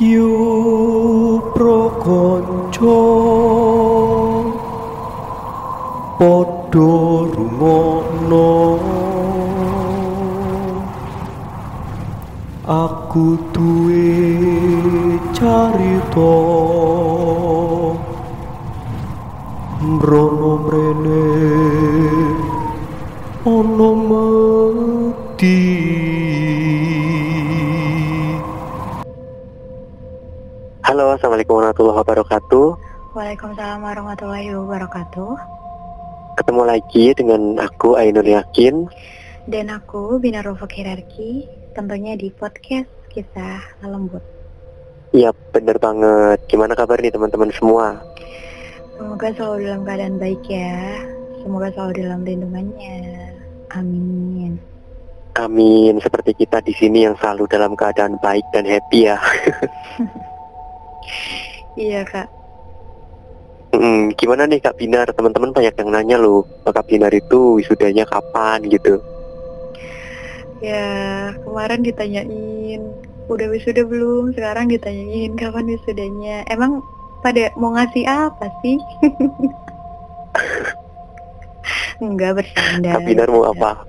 Yu prokonco padha rumono. Aku duwe carita. Mrono mrene ana warahmatullahi wabarakatuh. Waalaikumsalam warahmatullahi wabarakatuh. Ketemu lagi dengan aku Ainul Yakin. Dan aku Bina Rufuk Hirarki, tentunya di podcast kisah lembut. Iya, bener banget. Gimana kabar nih teman-teman semua? Semoga selalu dalam keadaan baik ya. Semoga selalu dalam lindungannya. Amin. Amin. Seperti kita di sini yang selalu dalam keadaan baik dan happy ya. Iya kak. Hmm, gimana nih Kak Binar? Teman-teman banyak yang nanya loh, Kak Binar itu wisudanya kapan gitu? Ya kemarin ditanyain udah wisuda belum? Sekarang ditanyain kapan wisudanya. Emang pada mau ngasih apa sih? Enggak bercanda. Kak Binar mau apa?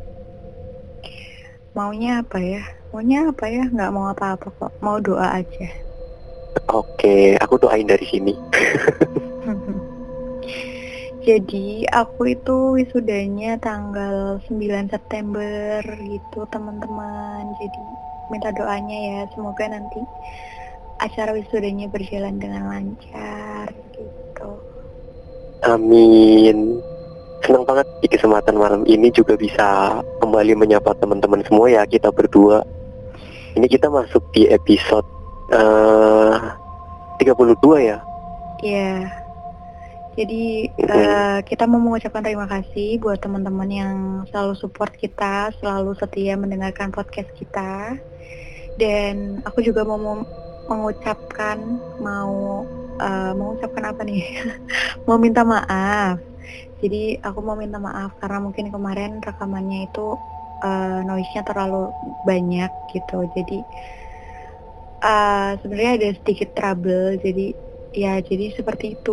Maunya apa ya? Maunya apa ya? Nggak mau apa-apa kok. Mau doa aja. Oke, aku doain dari sini. Jadi aku itu wisudanya tanggal 9 September gitu teman-teman. Jadi minta doanya ya semoga nanti acara wisudanya berjalan dengan lancar gitu. Amin. Senang banget di kesempatan malam ini juga bisa kembali menyapa teman-teman semua ya kita berdua. Ini kita masuk di episode eh 32 ya. Iya. Jadi Mhm. eh, kita mau mengucapkan terima kasih buat teman-teman yang selalu support kita, selalu setia mendengarkan podcast kita. Dan aku juga mau mengucapkan mau eh, mengucapkan apa nih? mau minta maaf. Jadi aku mau minta maaf karena mungkin kemarin rekamannya itu eh, noise-nya terlalu banyak gitu. Jadi eh, sebenarnya ada sedikit trouble. Jadi ya jadi seperti itu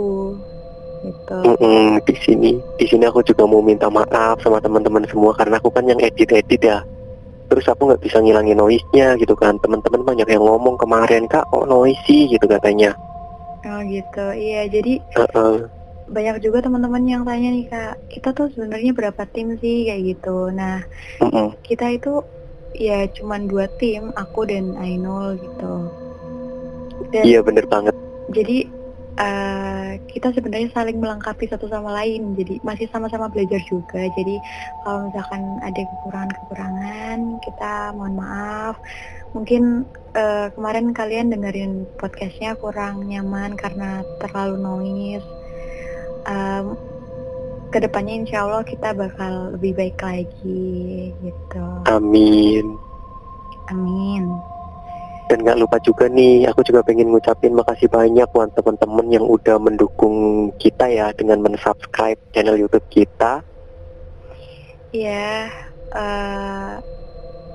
gitu. Mm-mm, di sini, di sini aku juga mau minta maaf sama teman-teman semua karena aku kan yang edit-edit ya. Terus aku nggak bisa ngilangin noise-nya gitu kan. Teman-teman banyak yang ngomong kemarin kak kok noisy gitu katanya. Oh gitu. Iya, jadi Heeh. banyak juga teman-teman yang tanya nih Kak, kita tuh sebenarnya berapa tim sih kayak gitu. Nah, Mm-mm. kita itu ya cuman dua tim, aku dan Ainul gitu. Dan Iya bener banget. jadi eh, kita sebenarnya saling melengkapi satu sama lain. Jadi masih sama-sama belajar juga. Jadi kalau misalkan ada kekurangan-kekurangan, kita mohon maaf. Mungkin eh, kemarin kalian dengerin podcastnya kurang nyaman karena terlalu noise. Em, ke depannya insya Allah kita bakal lebih baik lagi gitu. Amin. Amin. Dan nggak lupa juga nih, aku juga pengen ngucapin makasih banyak buat teman-teman yang udah mendukung kita ya dengan mensubscribe channel YouTube kita. Iya, eh,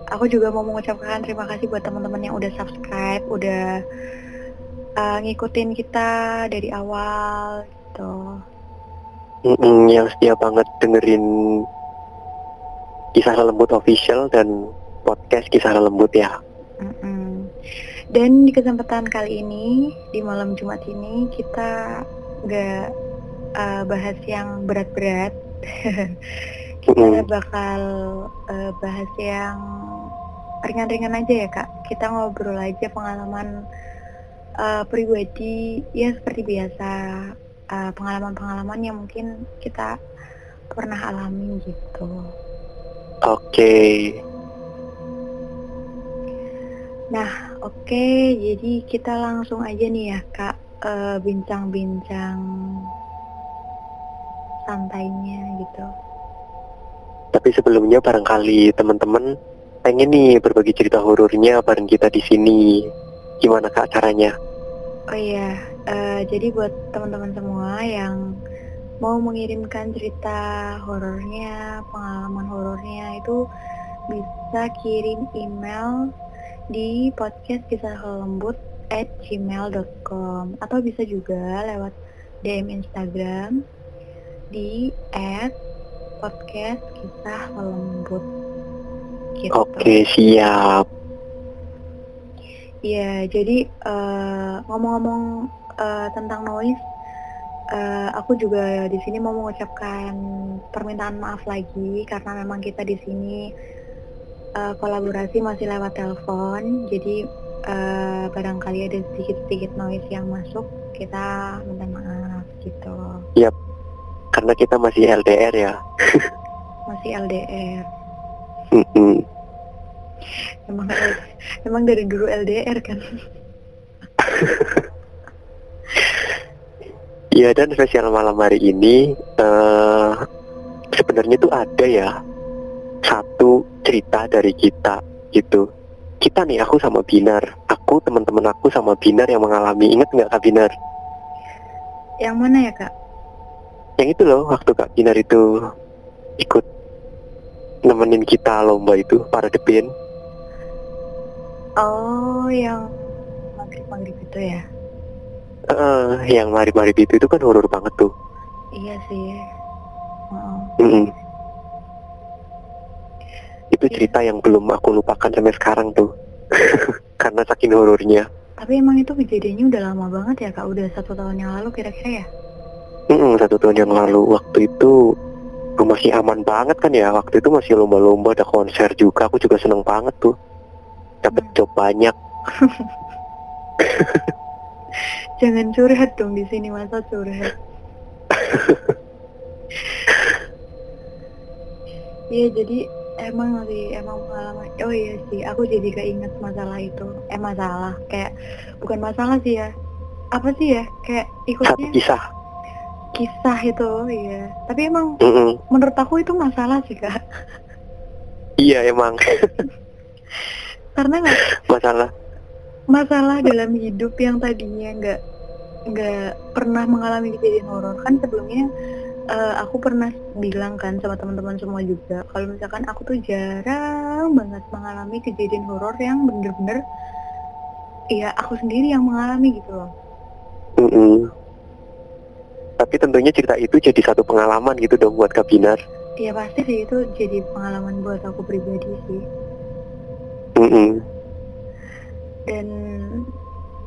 aku juga mau mengucapkan terima kasih buat teman-teman yang udah subscribe, udah eh, ngikutin kita dari awal gitu. Mm-mm, yang setia banget dengerin kisah lembut official dan podcast kisah lembut ya. Mm-mm. Dan di kesempatan kali ini, di malam Jumat ini, kita nggak eh, bahas yang berat-berat. kita Mm-mm. bakal eh, bahas yang ringan-ringan aja ya kak. Kita ngobrol aja pengalaman eh, pribadi, ya seperti biasa. Eh, pengalaman-pengalaman yang mungkin kita pernah alami gitu. Oke, Nah, oke, jadi kita langsung aja nih ya, Kak, eh, bincang-bincang santainya gitu. tapi sebelumnya barangkali teman-teman pengen nih berbagi cerita horornya bareng kita di sini. Gimana kak caranya? Oh iya, eh, jadi buat teman-teman semua yang mau mengirimkan cerita horornya, pengalaman horornya itu bisa kirim email di podcast kisah lembut at gmail.com atau bisa juga lewat DM Instagram di at podcast kisah lembut gitu. Oke, siap. Iya, jadi eh, ngomong-ngomong eh, tentang noise, eh, aku juga di sini mau mengucapkan permintaan maaf lagi karena memang kita di sini eh, kolaborasi masih lewat telepon, jadi eh, barangkali ada sedikit-sedikit noise yang masuk, kita minta maaf gitu. Karena kita masih LDR ya. Masih LDR. Mm-mm. Emang emang dari dulu LDR kan? Iya dan spesial malam hari ini eh sebenarnya tuh ada ya satu cerita dari kita gitu. Kita nih aku sama Binar, aku teman-teman aku sama Binar yang mengalami inget nggak Kak Binar? Yang mana ya kak? Yang itu loh waktu Kak Binar itu ikut nemenin kita lomba itu para depin. Oh, yang maghrib-maghrib itu ya? Eh, yang mari-mari itu itu kan horor banget tuh. Iya sih. Heeh. Mm-mm. Itu Iya. cerita yang belum aku lupakan sampai sekarang tuh. Karena saking horornya. Tapi emang itu kejadiannya udah lama banget ya kak? Udah satu tahun yang lalu kira-kira ya? Mm-mm, satu tahun yang lalu waktu itu aku masih aman banget kan ya. Waktu itu masih lomba-lomba, ada konser juga. Aku juga seneng banget tuh. Dapet Hmm. job banyak. Jangan curhat dong di sini masa curhat. Iya jadi emang sih emang pengalaman. Oh iya sih, aku jadi keinget masalah itu. Eh masalah kayak bukan masalah sih ya. Apa sih ya? Kayak Satu ikutnya kisah. kisah itu, iya. Tapi emang Mm-mm. menurut aku itu masalah sih kak. Iya emang Karena nggak masalah. Masalah dalam hidup yang tadinya nggak nggak pernah mengalami kejadian horor kan sebelumnya eh, aku pernah bilang kan sama teman-teman semua juga kalau misalkan aku tuh jarang banget mengalami kejadian horor yang bener-bener ya aku sendiri yang mengalami gitu loh Mm-mm. Tapi tentunya cerita itu jadi satu pengalaman gitu dong buat Kak Binar. ya pasti sih itu jadi pengalaman buat aku pribadi sih Mm-mm. Dan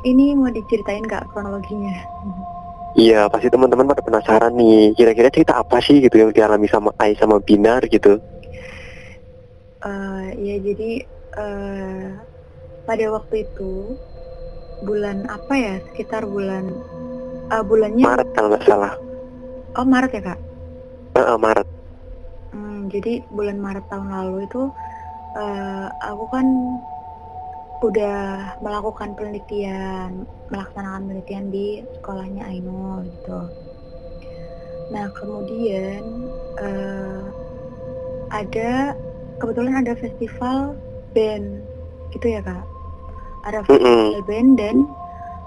ini mau diceritain nggak kronologinya Iya, pasti teman-teman pada penasaran nih. Kira-kira cerita apa sih gitu yang dialami sama Ai sama Binar gitu? Eh, ya jadi eh, pada waktu itu bulan apa ya sekitar bulan eh, bulannya Maret kalau nggak salah. oh Maret ya kak Eh, eh, Maret. Hmm, jadi bulan Maret tahun lalu itu eh, aku kan udah melakukan penelitian melaksanakan penelitian di sekolahnya Ainul gitu. Nah kemudian eh, ada kebetulan ada festival band gitu ya kak? Ada festival band dan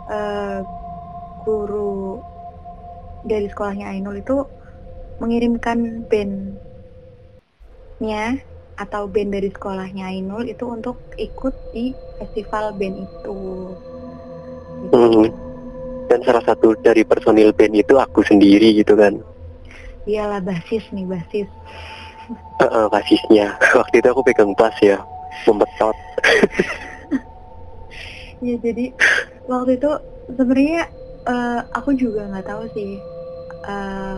eh, guru dari sekolahnya Ainul itu mengirimkan bandnya atau band dari sekolahnya Ainul itu untuk ikut di festival band itu. Gitu. Hmm. Dan salah satu dari personil band itu aku sendiri gitu kan. Iyalah basis nih basis. Eh, eh, basisnya. Waktu itu aku pegang bass ya, membetot. Ya jadi waktu itu sebenarnya eh, aku juga nggak tahu sih eh,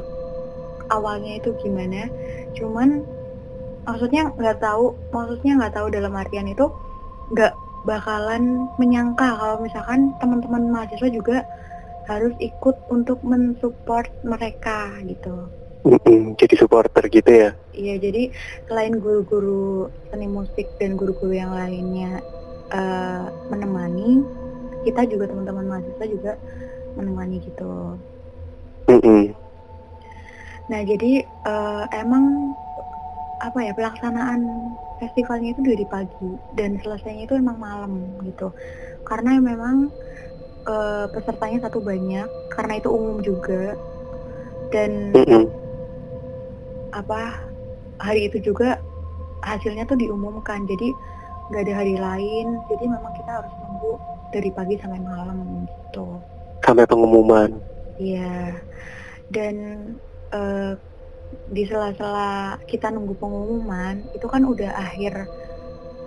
awalnya itu gimana. Cuman maksudnya nggak tahu, maksudnya nggak tahu dalam artian itu nggak bakalan menyangka kalau misalkan teman-teman mahasiswa juga harus ikut untuk mensupport mereka gitu. Mm-mm, Jadi supporter gitu ya. Iya, jadi selain guru-guru seni musik dan guru-guru yang lainnya eh, menemani, kita juga teman-teman mahasiswa juga menemani gitu. Mm-mm. Nah, jadi eh, emang apa ya pelaksanaan festivalnya itu dari pagi dan selesainya itu emang malam gitu. Karena memang eh, pesertanya satu banyak, karena itu umum juga. Dan apa hari itu juga hasilnya tuh diumumkan jadi nggak ada hari lain. Jadi memang kita harus nunggu dari pagi sampai malam gitu. Sampai pengumuman. Iya, dan eh, di sela-sela kita nunggu pengumuman itu kan udah akhir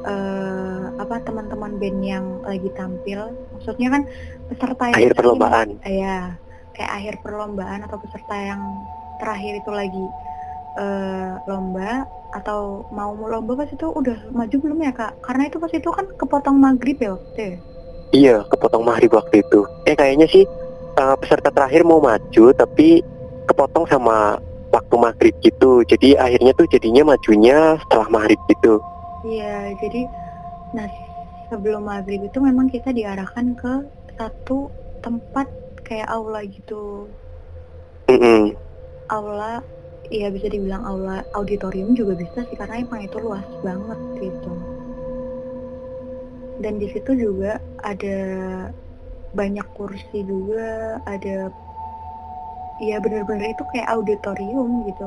eh, apa teman-teman band yang lagi tampil, maksudnya kan peserta yang Akhir perlombaan. Iya, kayak akhir perlombaan atau peserta yang terakhir itu lagi eh, lomba atau mau lomba pas itu udah maju belum ya kak? Karena itu pas itu kan kepotong maghrib ya waktu itu ya? Iya, kepotong maghrib waktu itu. Eh kayaknya sih uh, peserta terakhir mau maju tapi kepotong sama waktu maghrib gitu. Jadi akhirnya tuh jadinya majunya setelah maghrib gitu. Iya, jadi nah sebelum maghrib itu memang kita diarahkan ke satu tempat kayak aula gitu. Mm-mm. Aula, ya bisa dibilang aula auditorium juga bisa sih karena emang itu luas banget gitu. Dan di situ juga ada banyak kursi juga, ada ya bener-bener itu kayak auditorium gitu.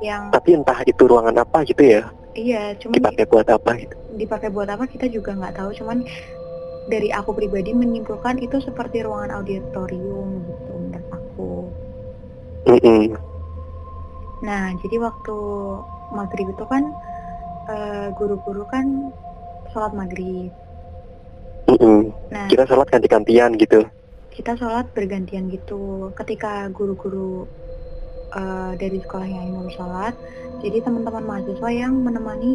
Yang Tapi entah itu ruangan apa gitu ya, iya, cuman dipakai buat apa gitu. dipakai buat apa kita juga nggak tahu cuman dari aku pribadi menyimpulkan itu seperti ruangan auditorium gitu menurut aku Mm-mm. nah jadi waktu maghrib itu kan eh, guru-guru kan sholat maghrib Mm-mm. nah Kita sholat ganti-gantian gitu. Kita sholat bergantian gitu ketika guru-guru eh, dari sekolahnya Ainul sholat jadi teman-teman mahasiswa yang menemani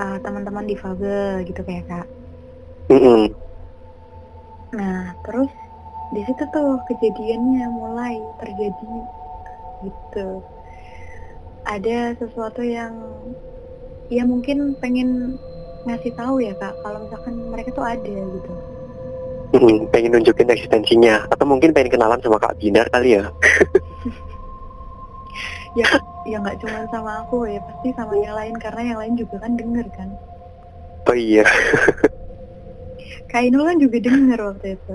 eh, teman-teman difabel gitu kayak kak Mm-mm. Nah, terus di situ tuh kejadiannya mulai terjadi gitu. Ada sesuatu yang ya mungkin pengen ngasih tahu ya kak, kalau misalkan mereka tuh ada gitu. Mm-mm. Pengen nunjukin eksistensinya atau mungkin pengen kenalan sama Kak Binar kali ya. Ya, ya nggak cuma sama aku ya, pasti sama yang lain karena yang lain juga kan denger kan. Oh iya. Kak Inul kan juga denger waktu itu.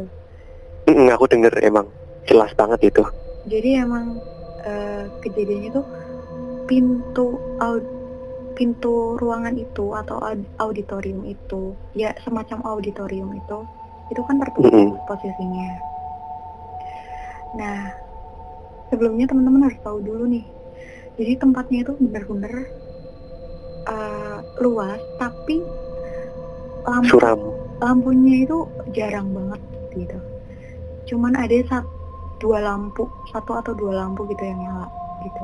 Mm-mm, aku denger emang jelas banget itu. Jadi emang eh, kejadiannya tuh pintu au- pintu ruangan itu atau aud- auditorium itu ya semacam auditorium itu itu kan tertutup Mm-mm. posisinya. Nah sebelumnya teman-teman harus tahu dulu nih. Jadi tempatnya itu benar-benar eh, luas tapi lampu Suram. lampunya itu jarang banget gitu. Cuman ada satu dua lampu, satu atau dua lampu gitu yang nyala gitu.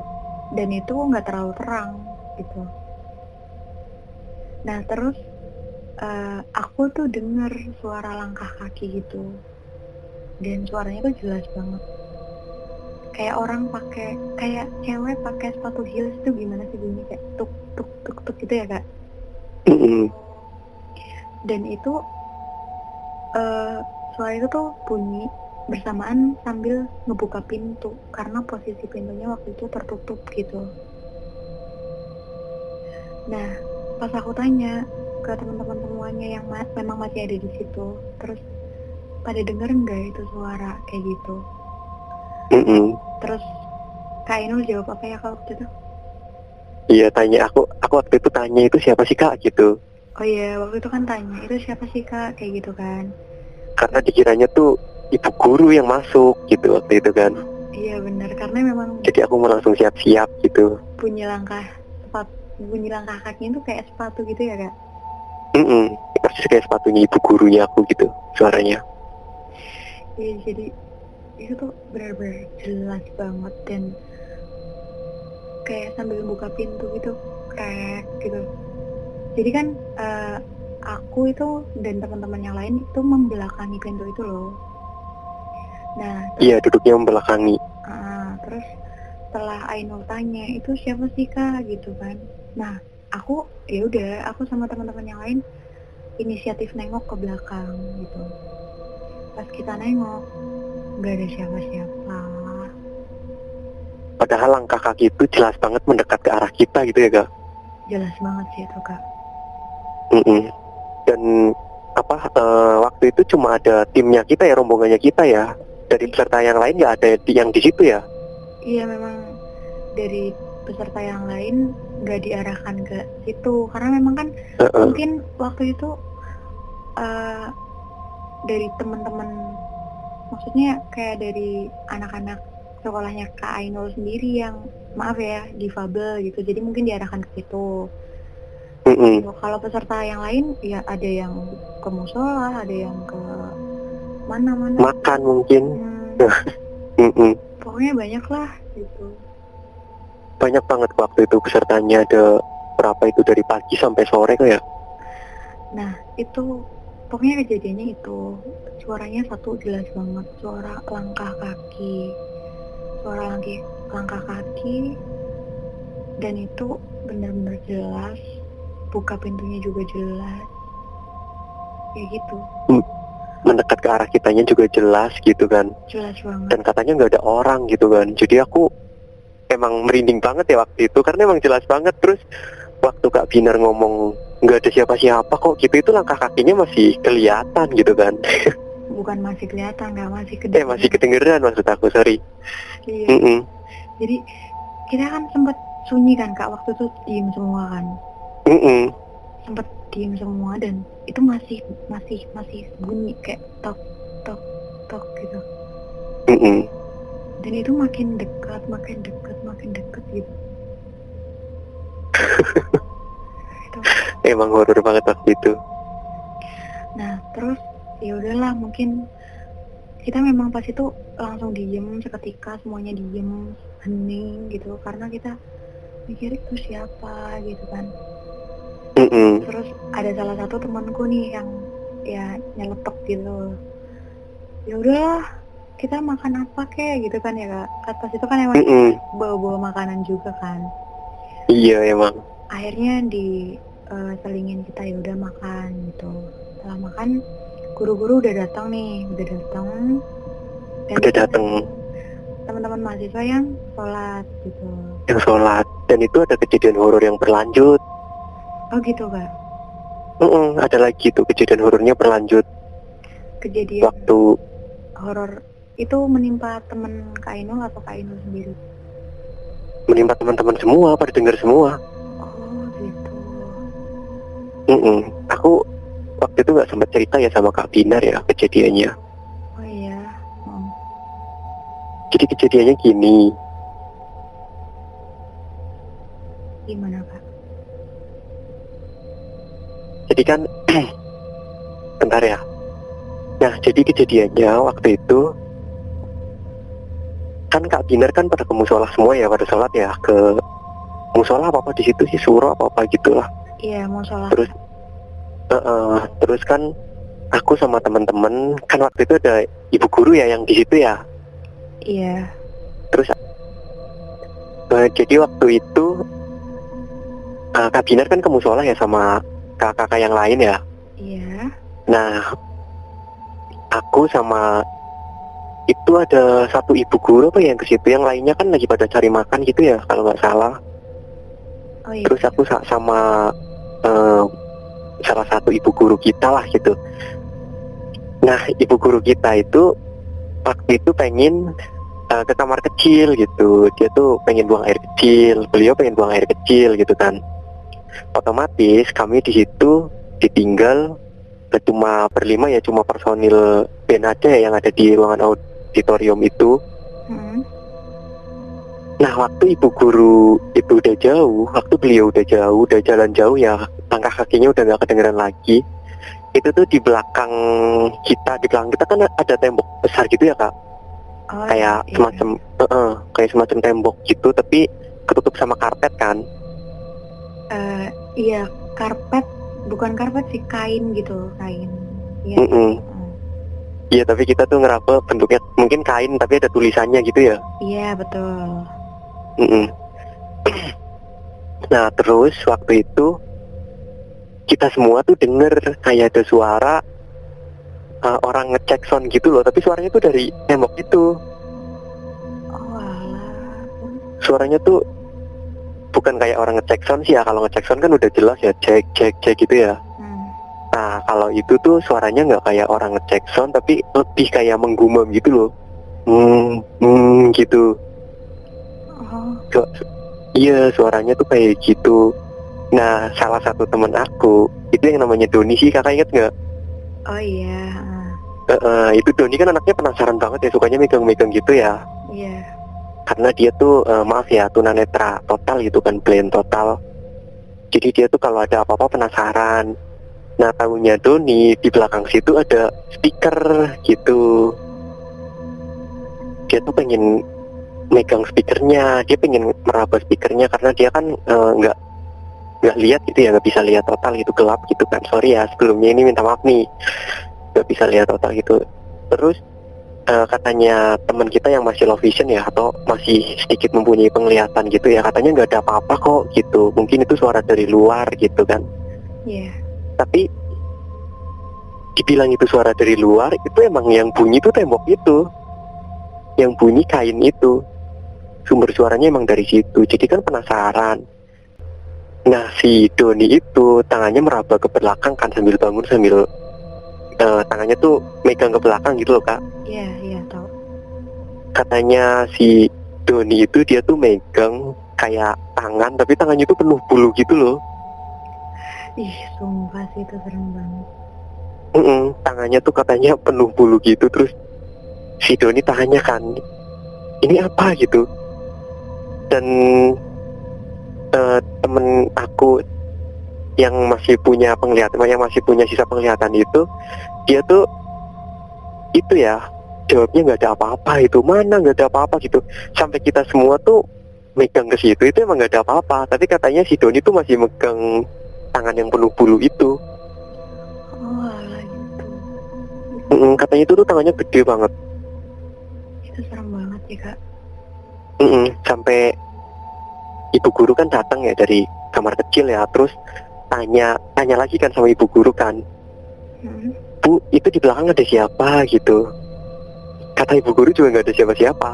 Dan itu nggak terlalu terang gitu. Nah terus eh, aku tuh dengar suara langkah kaki gitu. Dan suaranya tuh jelas banget. Kayak orang pakai kayak cewek pakai sepatu heels tuh gimana sih bunyi kayak tuk tuk tuk tuk gitu ya kak dan itu eh suara itu tuh bunyi bersamaan sambil ngebuka pintu karena posisi pintunya waktu itu tertutup gitu. Nah, pas aku tanya ke teman-teman semuanya yang ma- memang masih ada di situ, terus pada denger nggak itu suara kayak gitu? Mm-mm. Terus Kak Inul jawab apa ya kalau waktu itu? Iya tanya aku, aku waktu itu tanya itu siapa sih kak gitu. Oh iya, waktu itu kan tanya, itu siapa sih kak? Kayak gitu kan. Karena dikiranya tuh ibu guru yang masuk gitu waktu itu kan. Iya benar, karena memang Jadi aku mau langsung siap-siap gitu. bunyi langkah sepatu bunyi langkah kakinya tuh kayak sepatu gitu ya kak Mm-mm. Persis kayak sepatunya ibu gurunya aku gitu suaranya. Iya jadi itu tuh benar-benar jelas banget dan kayak sambil buka pintu gitu krek gitu jadi kan eh, aku itu dan teman-teman yang lain itu membelakangi pintu itu loh nah Iya duduknya membelakangi. ah, terus setelah Ainul tanya itu siapa sih kak gitu kan nah aku ya udah aku sama teman-teman yang lain inisiatif nengok ke belakang gitu pas kita nengok nggak ada siapa-siapa Padahal langkah kaki itu jelas banget mendekat ke arah kita gitu ya kak. jelas banget sih itu kak Mm-mm. Dan apa eh, waktu itu cuma ada timnya kita ya rombongannya kita ya. Dari peserta yang lain nggak ada yang di situ ya. iya memang dari peserta yang lain nggak diarahkan ke situ karena memang kan Heeh. mungkin waktu itu eh, dari teman-teman maksudnya kayak dari anak-anak sekolahnya Kak Ainul sendiri yang maaf ya difabel gitu jadi mungkin diarahkan ke situ Mm-mm. Gitu. kalau peserta yang lain ya ada yang ke musola ada yang ke mana-mana makan mungkin Hmm, Mm-mm. pokoknya banyak lah gitu banyak banget waktu itu pesertanya ada berapa itu dari pagi sampai sore kok ya Nah, itu pokoknya kejadiannya itu suaranya satu jelas banget, suara langkah kaki. Suara langkah langkah kaki dan itu benar-benar jelas. Buka pintunya juga jelas. Kayak gitu, mendekat ke arah kitanya juga jelas gitu kan jelas banget. dan katanya nggak ada orang gitu kan jadi aku emang merinding banget ya waktu itu karena emang jelas banget terus waktu Kak Binar ngomong nggak ada siapa-siapa kok gitu itu langkah kakinya masih kelihatan gitu kan Bukan masih kelihatan, nggak masih eh kedengeran. masih kedengeran maksud aku sorry Iya. Mm-mm. Jadi kita kan sempat sunyi kan kak waktu itu diem semua kan. Mm-mm. sempet diem semua dan itu masih masih masih bunyi kayak tok tok tok gitu Mm-mm. dan itu makin dekat makin dekat makin dekat gitu. Itu emang horor banget waktu itu. Nah terus ya udahlah mungkin kita memang pas itu langsung diem seketika semuanya diem hening gitu. Karena kita mikir itu siapa? gitu kan. Mm-mm. terus ada salah satu temanku nih yang ya nyeletuk gitu. Ya udahlah kita makan apa kek? gitu kan ya kak. Pas itu kan emang bawa-bawa makanan juga kan. Iya emang. Akhirnya di eh, selingin kita ya udah makan gitu. Setelah makan guru-guru udah datang nih udah datang. Udah datang. teman-teman mahasiswa yang sholat gitu. Yang sholat. Dan itu ada kejadian horor yang berlanjut. Oh gitu kak? Mm-mm, ada lagi tuh kejadian horornya berlanjut. Kejadian waktu horor itu menimpa temen Kak Ainul atau Kak Ainul sendiri? Menimpa teman-teman semua pada dengar semua? Oh gitu. Mm-mm. aku waktu itu nggak sempat cerita ya sama Kak Binar ya kejadiannya. Oh iya. Oh. jadi kejadiannya gini. Gimana kak? Jadi kan bentar ya. Nah jadi kejadiannya waktu itu kan Kak Binar kan pada ke musola semua ya pada sholat ya ke musola apa apa di situ sih suro apa apa gitulah. Iya mau sholat Terus? Heeh, terus kan aku sama teman-teman kan waktu itu ada ibu guru ya yang di situ ya. Iya. Eh, jadi waktu itu eh, Kak Binar kan ke musola ya sama kakak-kakak yang lain ya. Iya. Nah, aku sama itu ada satu ibu guru apa ya yang ke situ, yang lainnya kan lagi pada cari makan gitu ya kalau nggak salah. oh iya Terus aku sa- sama eh, salah satu ibu guru kita lah gitu. Nah, ibu guru kita itu waktu itu pengen eh, ke kamar kecil gitu. Dia tuh pengen buang air kecil, beliau pengen buang air kecil gitu kan. Otomatis kami di situ ditinggal cuma berlima ya cuma personil band aja ya yang ada di ruangan auditorium itu. Mm-mm. Nah waktu ibu guru itu udah jauh, waktu beliau udah jauh, udah jalan jauh ya langkah kakinya udah nggak kedengeran lagi. Itu tuh di belakang kita, di belakang kita kan ada tembok besar gitu ya kak, oh kayak iya. semacam, eh, kayak semacam tembok gitu, tapi ketutup sama karpet kan. Eh, iya karpet bukan karpet sih kain gitu kain iya Mm-mm. Mm. Iya tapi kita tuh ngeraba bentuknya mungkin kain tapi ada tulisannya gitu ya. iya betul Mm-mm. Nah terus waktu itu kita semua tuh denger kayak ada suara uh, orang ngecek sound gitu loh, tapi suaranya tuh dari tembok itu. oh alah Suaranya tuh bukan kayak orang ngecek sound sih ya. Kalau ngecek sound kan udah jelas ya cek cek cek gitu ya. Nah kalau itu tuh suaranya nggak kayak orang ngecek sound, tapi lebih kayak menggumam gitu loh. Hmm, hmm gitu. oh Iya suaranya tuh kayak gitu Nah salah satu temen aku Itu yang namanya Doni sih kakak inget nggak? oh iya. Eh, eh, itu Doni kan anaknya penasaran banget ya sukanya megang-megang gitu ya Iya. karena dia tuh eh, maaf ya tunanetra total gitu kan blind total jadi dia tuh kalau ada apa-apa penasaran nah tahunya Doni di belakang situ ada speaker gitu. Dia tuh pengen megang speakernya dia pengen meraba speakernya karena dia kan eh, nggak nggak lihat gitu ya nggak bisa lihat total gitu gelap gitu kan. Sorry ya sebelumnya ini minta maaf nih. Nggak bisa lihat total gitu. Terus eh, katanya teman kita yang masih low vision ya atau masih sedikit mempunyai penglihatan gitu ya katanya nggak ada apa-apa kok gitu. Mungkin itu suara dari luar gitu kan. Iya. Tapi dibilang itu suara dari luar itu emang yang bunyi itu tembok itu. Yang bunyi kain itu. Sumber suaranya emang dari situ. Jadi kan penasaran. Nah si Doni itu tangannya meraba ke belakang kan sambil bangun sambil eh, tangannya tuh megang ke belakang gitu loh kak. Iya, iya tahu. katanya si Doni itu dia tuh megang kayak tangan tapi tangannya tuh penuh bulu gitu loh Ih, sumpah sih itu serem banget. Mm-mm, tangannya tuh katanya penuh bulu gitu terus si Doni tanya kan ini apa gitu? Dan eh, temen aku yang masih punya penglihatan yang masih punya sisa penglihatan itu dia tuh itu ya jawabnya nggak ada apa-apa itu mana nggak ada apa-apa? gitu. Sampai kita semua tuh megang ke situ itu emang nggak ada apa-apa. Tapi katanya si Doni tuh masih megang tangan yang penuh bulu itu Oh, alah gitu. Mm-mm, katanya itu tuh tangannya gede banget Itu serem banget ya, Kak. Mm-mm, sampai ibu guru kan datang ya dari kamar kecil ya terus tanya tanya lagi kan sama ibu guru kan Hmm. bu itu di belakang ada siapa gitu kata ibu guru juga nggak ada siapa-siapa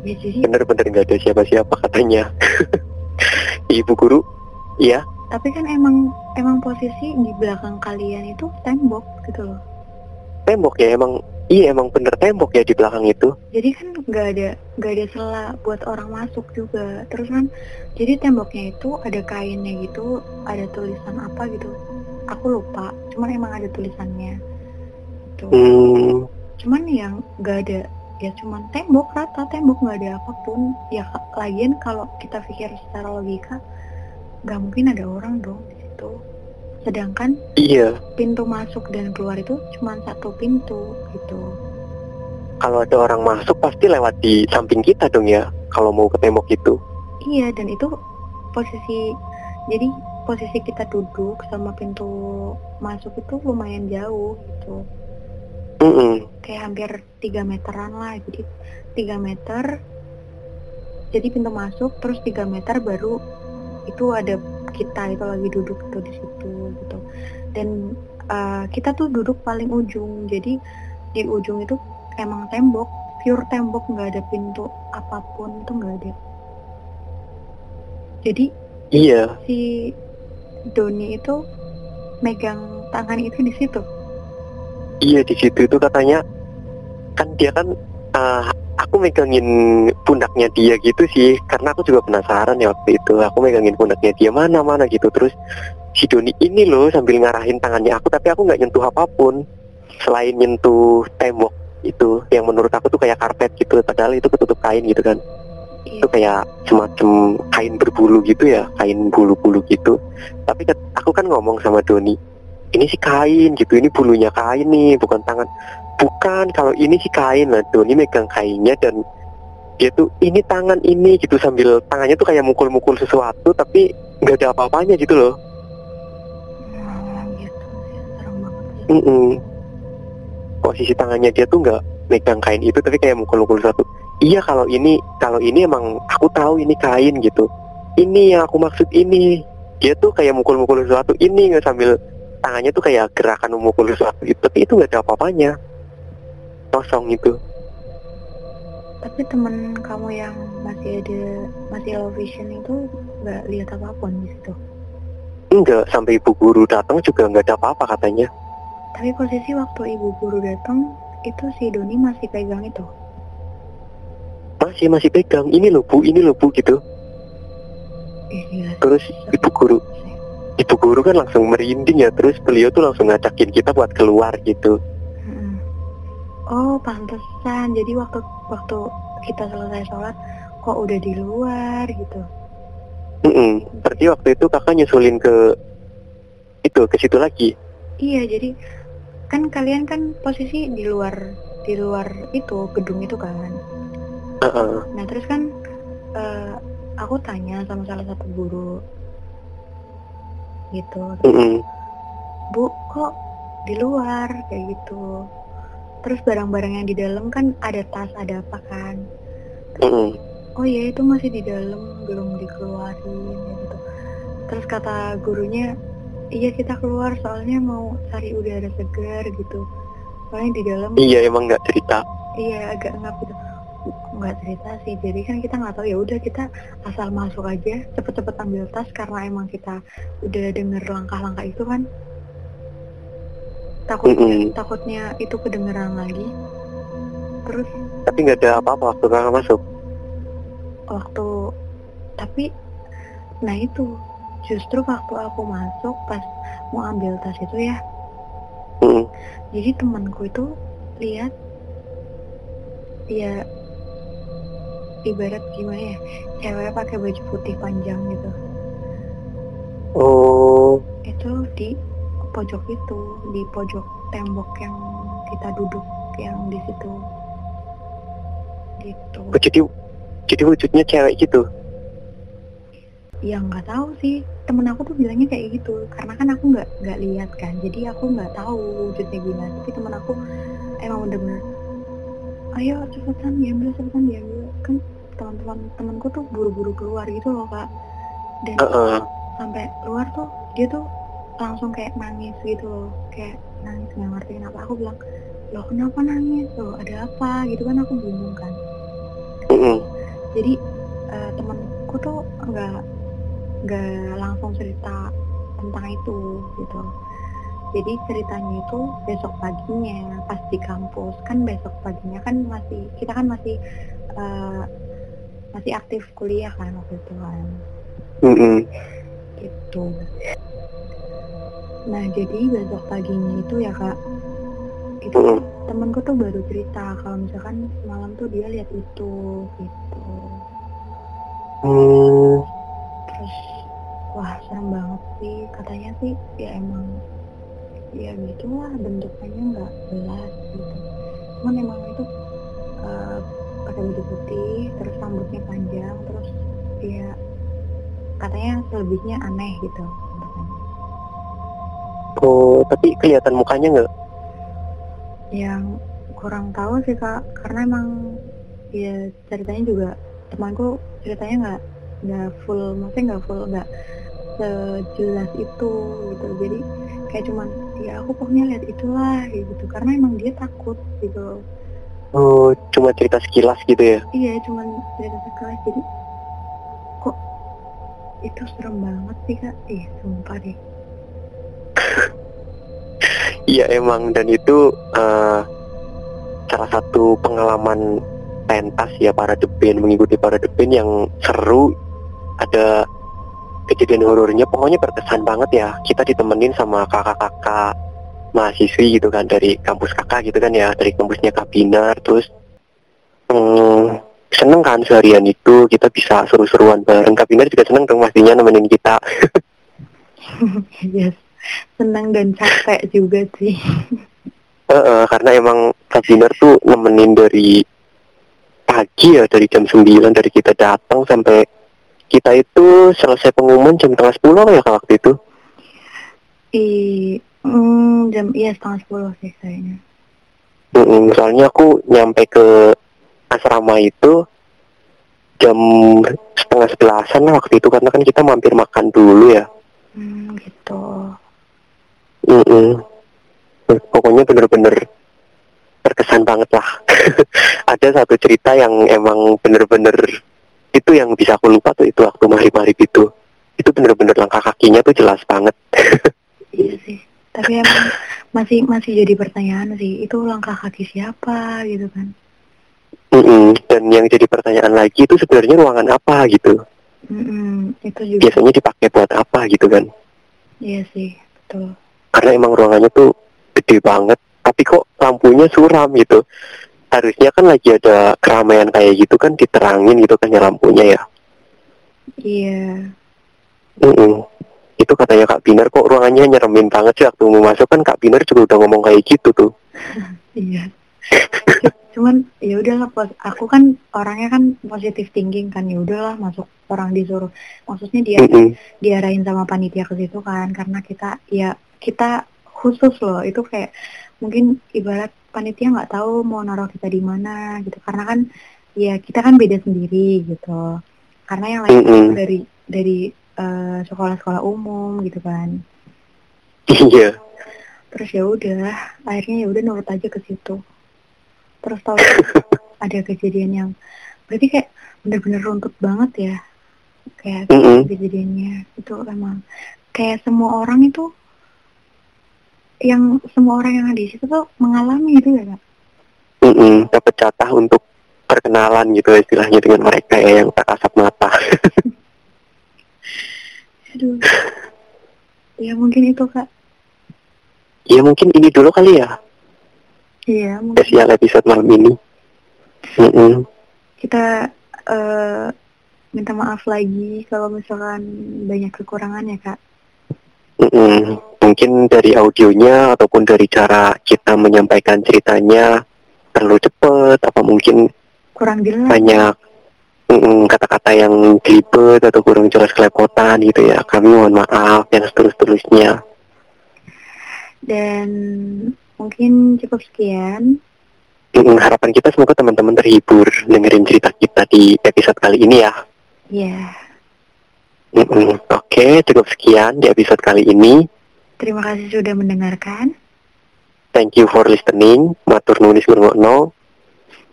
Ya, jadi bener-bener nggak ada siapa-siapa katanya ibu guru iya tapi kan emang emang posisi di belakang kalian itu tembok gitu loh. tembok ya emang iya emang bener tembok ya di belakang itu Jadi kan nggak ada nggak ada celah buat orang masuk juga. Terus kan jadi temboknya itu ada kainnya gitu, ada tulisan apa gitu. Aku lupa. Cuman emang ada tulisannya. Gitu. hmm, Cuman yang nggak ada ya cuman tembok rata tembok nggak ada apa pun. Ya lagian kalau kita pikir secara logika nggak mungkin ada orang dong di situ. Sedangkan iya pintu masuk dan keluar itu cuma satu pintu gitu. kalau ada orang masuk pasti lewat di samping kita dong ya kalau mau ke tembok itu Iya dan itu posisi jadi posisi kita duduk sama pintu masuk itu lumayan jauh gitu Mm-mm. kayak hampir 3 meteran lah jadi 3 meter jadi pintu masuk terus 3 meter baru itu ada kita itu lagi duduk tuh di situ gitu. Dan uh, kita tuh duduk paling ujung. Jadi di ujung itu emang tembok pure tembok nggak ada pintu apa pun itu nggak ada. Jadi iya. si Doni itu megang tangan itu di situ. Iya di situ itu katanya kan dia kan eh, aku megangin pundaknya dia gitu sih karena aku juga penasaran ya waktu itu. Aku megangin pundaknya dia mana mana gitu. Terus si Doni ini loh sambil ngarahin tangannya aku tapi aku nggak nyentuh apa pun. Selain nyentuh tembok itu yang menurut aku tuh kayak karpet gitu padahal itu ketutup kain gitu kan. Iya. itu kayak semacam kain berbulu gitu ya kain bulu-bulu gitu. Tapi aku kan ngomong sama Doni ini sih kain gitu ini bulunya kain nih bukan tangan bukan kalau ini sih kain lah Doni megang kainnya dan dia tuh ini tangan ini gitu sambil tangannya tuh kayak mukul-mukul sesuatu tapi nggak ada apa-apanya gitu loh. Sih Mm-mm. posisi tangannya dia tuh nggak megang kain itu tapi kayak mukul-mukul sesuatu. Iya kalau ini kalau ini emang aku tahu ini kain gitu. Ini yang aku maksud ini. Dia tuh kayak mukul-mukul sesuatu ini nggak sambil tangannya tuh kayak gerakan memukul sesuatu gitu. Tapi itu nggak ada apa-apanya kosong itu. Tapi temen kamu yang masih ada masih low vision itu nggak lihat apa pun di situ? Enggak sampai ibu guru datang juga nggak ada apa-apa katanya. Tapi posisi waktu ibu guru datang itu si Doni masih pegang itu? Masih masih pegang. Ini loh bu ini loh bu gitu. Gila sih. terus ibu guru ibu guru kan langsung merinding ya. Terus beliau tuh langsung ngajakin kita buat keluar gitu. Oh, pantesan. Jadi waktu waktu kita selesai sholat, kok udah di luar gitu. Mm-mm. berarti waktu itu kakak nyusulin ke itu ke situ lagi Iya, jadi kan kalian kan posisi di luar di luar itu gedung itu kan. Heeh. Nah terus kan eh, aku tanya sama salah satu guru gitu, Mm-mm. Bu kok di luar kayak gitu. Terus barang-barang yang di dalam kan ada tas ada apa kan? Mm-mm. Oh iya itu masih di dalam belum dikeluarin kayak gitu. Terus kata gurunya, iya kita keluar soalnya mau cari udara segar gitu. Soalnya di dalam iya emang nggak cerita iya agak ngap gitu. Nggak cerita sih, jadi kan kita nggak tahu ya udah kita asal masuk aja cepet-cepet ambil tas karena emang kita udah denger langkah-langkah itu kan. Takutnya Mm-mm. takutnya itu kedengeran lagi. Terus tapi nggak ada apa-apa waktu kakak masuk waktu tapi nah itu justru waktu aku masuk pas mau ambil tas itu ya Mm-mm. jadi temanku itu lihat ya ibarat gimana ya cewek pakai baju putih panjang gitu oh itu di pojok itu di pojok tembok yang kita duduk yang di situ. Gitu. Oh, jadi jadi wujudnya cewek gitu? Ya nggak tahu sih. Temen aku tuh bilangnya kayak gitu karena kan aku nggak nggak lihat kan. Jadi aku nggak tahu wujudnya gimana. Tapi temen aku emang bener-bener ayo cepetan diambil cepetan diambil. Kan teman-teman temenku tuh buru-buru keluar gitu loh kak. Dan Heeh. sampai keluar tuh dia tuh langsung kayak nangis gitu loh. Kayak nangis nggak ngerti kenapa. Aku bilang loh kenapa nangis loh ada apa? Gitu kan aku bingung kan. Jadi eh, temanku tuh nggak nggak langsung cerita tentang itu gitu. Jadi ceritanya itu besok paginya pas di kampus. Kan besok paginya kan masih kita kan masih eh, masih aktif kuliah kan waktu itu kan. Mm-mm. gitu nah jadi besok paginya itu ya kak itu Mm-mm. temenku tuh baru cerita kalau misalkan semalam tuh dia lihat itu gitu Hmm. terus wah serem banget sih katanya sih ya emang ya gitulah bentukannya nggak jelas gitu cuman emang itu eh, pakai baju putih terus rambutnya panjang terus ya katanya selebihnya aneh gitu. Oh tapi kelihatan mukanya nggak? Yang kurang tahu sih kak. Karena emang ya ceritanya juga temanku ceritanya nggak nggak full maksudnya nggak full nggak sejelas itu gitu. Jadi kayak cuman ya aku pokoknya lihat itulah gitu. Karena emang dia takut gitu oh cuma cerita sekilas gitu ya? Iya cuman cerita sekelas jadi kok itu serem banget sih kak. Ih sumpah deh Iya emang. Dan itu eh, salah satu pengalaman pentas ya para debin mengikuti para debin yang seru. Ada kejadian horornya pokoknya berkesan banget ya. Kita ditemenin sama kakak-kakak mahasiswi gitu kan dari kampus kakak gitu kan ya dari kampusnya Kabinar terus hmm, seneng kan seharian itu kita bisa seru-seruan bareng. Kabinar juga seneng dong pastinya nemenin kita. Yes senang dan capek juga sih. Heeh, karena emang Kabinar tuh nemenin dari pagi ya dari jam 9 dari kita datang sampai kita itu selesai pengumuman jam tengah 10 apa ya Kak, waktu itu? I mm, jam iya setengah sepuluh sih kayaknya. Mm-mm, soalnya aku nyampe ke asrama itu jam setengah sebelasan lah waktu itu karena kan kita mampir makan dulu ya. Hmm, gitu Mm-mm. pokoknya bener-bener berkesan banget lah. Ada satu cerita yang emang bener-bener itu yang bisa aku lupa tuh itu waktu mari-mari itu itu bener-bener langkah kakinya tuh jelas banget. Iya sih tapi emang masih masih jadi pertanyaan sih itu langkah kaki siapa gitu kan? Mm-mm. dan yang jadi pertanyaan lagi itu sebenarnya ruangan apa gitu? Mm-mm, itu juga biasanya dipakai buat apa gitu kan? Iya sih, betul. Karena emang ruangannya tuh gede banget tapi kok lampunya suram gitu harusnya kan lagi ada keramaian kayak gitu kan diterangin gitu kan ya lampunya ya Iya. Mm-mm. itu katanya Kak Binar kok ruangannya nyeremin banget sih waktu mau masuk kan Kak Binar juga udah ngomong kayak gitu tuh Iya. Cuman ya udahlah aku kan orangnya kan positif thinking kan ya udahlah masuk orang disuruh. Maksudnya dia Mm-mm. diarahin sama panitia ke situ kan karena kita ya kita khusus loh. Itu kayak mungkin ibarat panitia nggak tahu mau naruh kita di mana gitu. Karena kan ya kita kan beda sendiri gitu. Karena yang lain Mm-mm. itu dari dari eh, sekolah-sekolah umum gitu kan. Iya. Terus ya udah akhirnya ya udah nurut aja ke situ. Terus tahu ada kejadian yang berarti kayak bener-bener runtut banget ya kayak Mm-mm. kejadiannya. Itu emang kayak semua orang itu yang semua orang yang ada di situ tuh mengalami itu ya kak? Mm-mm. dapat jatah untuk perkenalan gitu istilahnya dengan mereka ya yang tak kasat mata. Aduh. Ya mungkin itu kak. Ya mungkin ini dulu kali ya. Iya mungkin. Spesial episode malam ini. Mm-mm. kita eh, minta maaf lagi kalau misalkan banyak kekurangan ya kak. Mm-mm. Mungkin dari audionya ataupun dari cara kita menyampaikan ceritanya terlalu cepet, apa mungkin kurang jelas banyak mm, kata-kata yang gelibet atau kurang jelas kelepotan gitu ya. Kami mohon maaf dan seterus-terusnya. dan mungkin cukup sekian Mm, harapan kita semoga teman-teman terhibur dengerin cerita kita di episode kali ini ya. ya Mm-mm. Oke, cukup sekian di episode kali ini. Terima kasih sudah mendengarkan Thank you for listening. Matur nulis ngrungokno.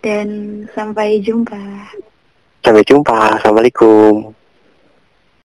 dan sampai jumpa Sampai jumpa. Assalamualaikum.